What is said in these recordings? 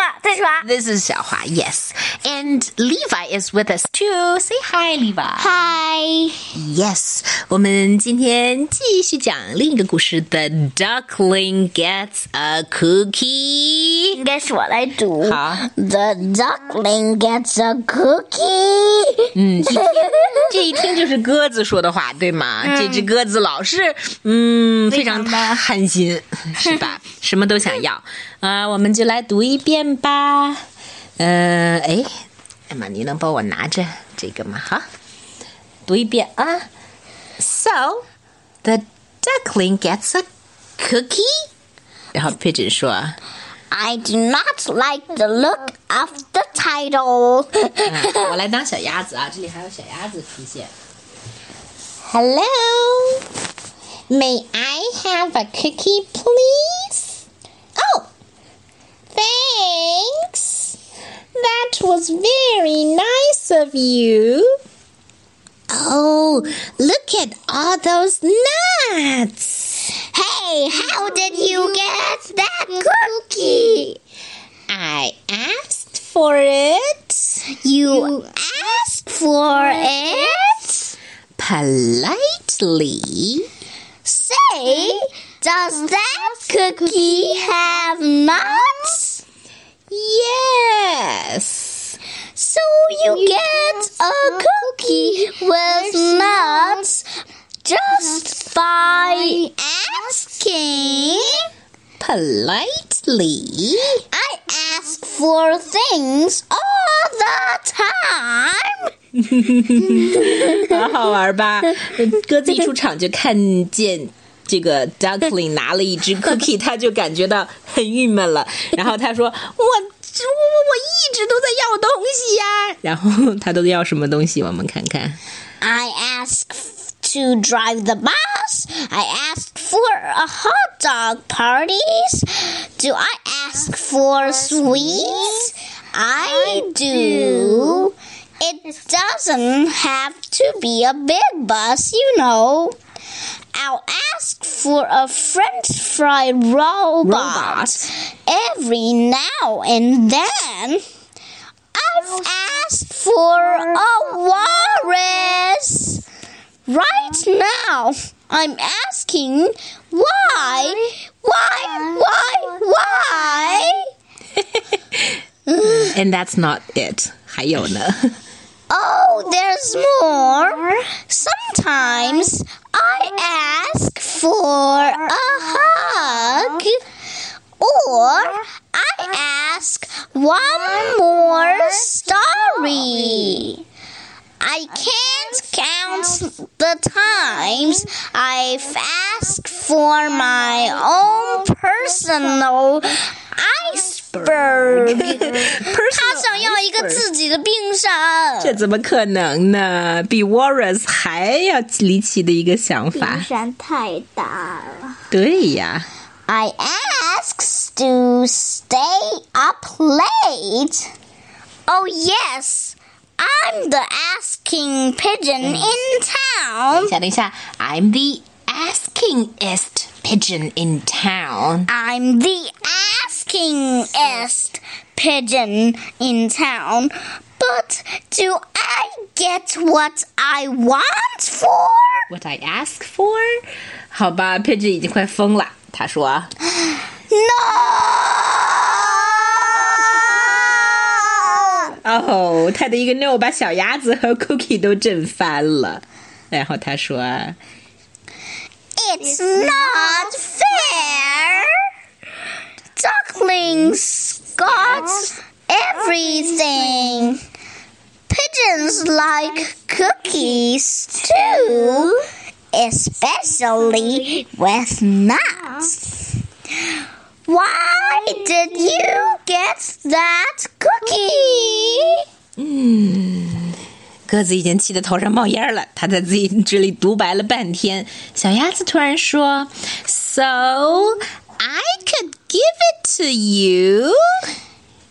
吗？在耍。 This is 小华，Yes. And Levi is with us too. Say hi, Levi. 嗨， Yes. 我们今天继续讲另一个故事，The duckling gets a cookie. 应该是我来读。好 The duckling gets a cookie。嗯，这一听就是鸽子说的话，对吗？这只鸽子老是，嗯，非常非常的贪心，是吧？什么都想要。啊、我们就来读一遍 吧。呃，哎，艾玛，你能帮我拿着这个吗？好，读一遍啊。So the duckling gets a cookie。然后 Pigeon 说。 I do not like the look of the title. 嗯我来当小鸭子啊，这里还有小鸭子出现。 Hello. May I have a cookie, please? That was very nice of you. Oh, look at all those nuts. Hey, how did you get that cookie? I asked for it. You asked for it? Politely. Say, does that cookie have nuts? Yes. So you get a cookie with nuts just by asking? Politely. I ask for things all the time. 好好玩吧？鸽子一出场就看见。这个 duckling 拿了一只 cookie，他就感觉到很郁闷了。然后他说：“我 我我我一直都在要东西呀、然后他都要什么东西？我们看看。 I ask f- to drive the bus. I ask for a hot dog parties. Do I ask for sweets? I do. It doesn't have to be a big bus, you know. I'll ask for a french fry robot, Robot. every now and then. I've asked for a walrus. Right now, I'm asking why, why, why, why? And that's not it. 还有呢。 Oh, there's more. Sometimes I ask for a hug. Or I ask one more story. I can't count the times I've asked for my own personal iceberg. 他 想要一个自己的冰山。这怎么可能呢？比 Walrus 还要离奇的一个想法。山太大了。对呀， I asks to stay up late. Oh yes, I'm the asking pigeon in 等 town. 一下，等一下，I'm the askingest pigeon in town。 I'm the askingest pigeon in town. But do I get what I want for? What I ask for？好吧，Pigeon 已经快疯了。他说 No! 哦，他的一个 no 把小鸭子和 Cookie 都震翻了。然后他说 It's not fair. got everything. Pigeons like cookies too, especially with nuts. Why did you get that cookie? 鸽子已经气得头上冒烟了，他在自己嘴里独白了半天。小鸭子突然说：“So I could give it to you。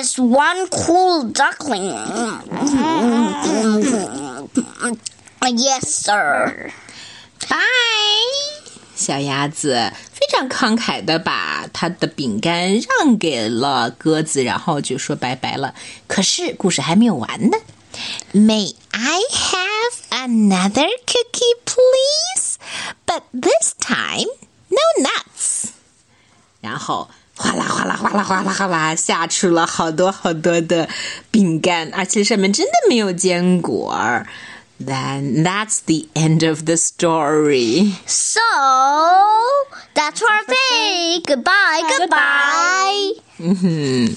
That is one cool duckling. Yes, sir. Bye，小鸭子非常慷慨的把它的饼干让给了鸽子，然后就说拜拜了。可是故事还没有完呢。May I have another cookie, please? But this time, no nuts. 然后哗 啦哗啦哗啦哗啦哗啦下出了好多好多的饼干，而且上面真的没有坚果。Then that's the end of the story. So that's our day. Goodbye, goodbye. Mm-hmm.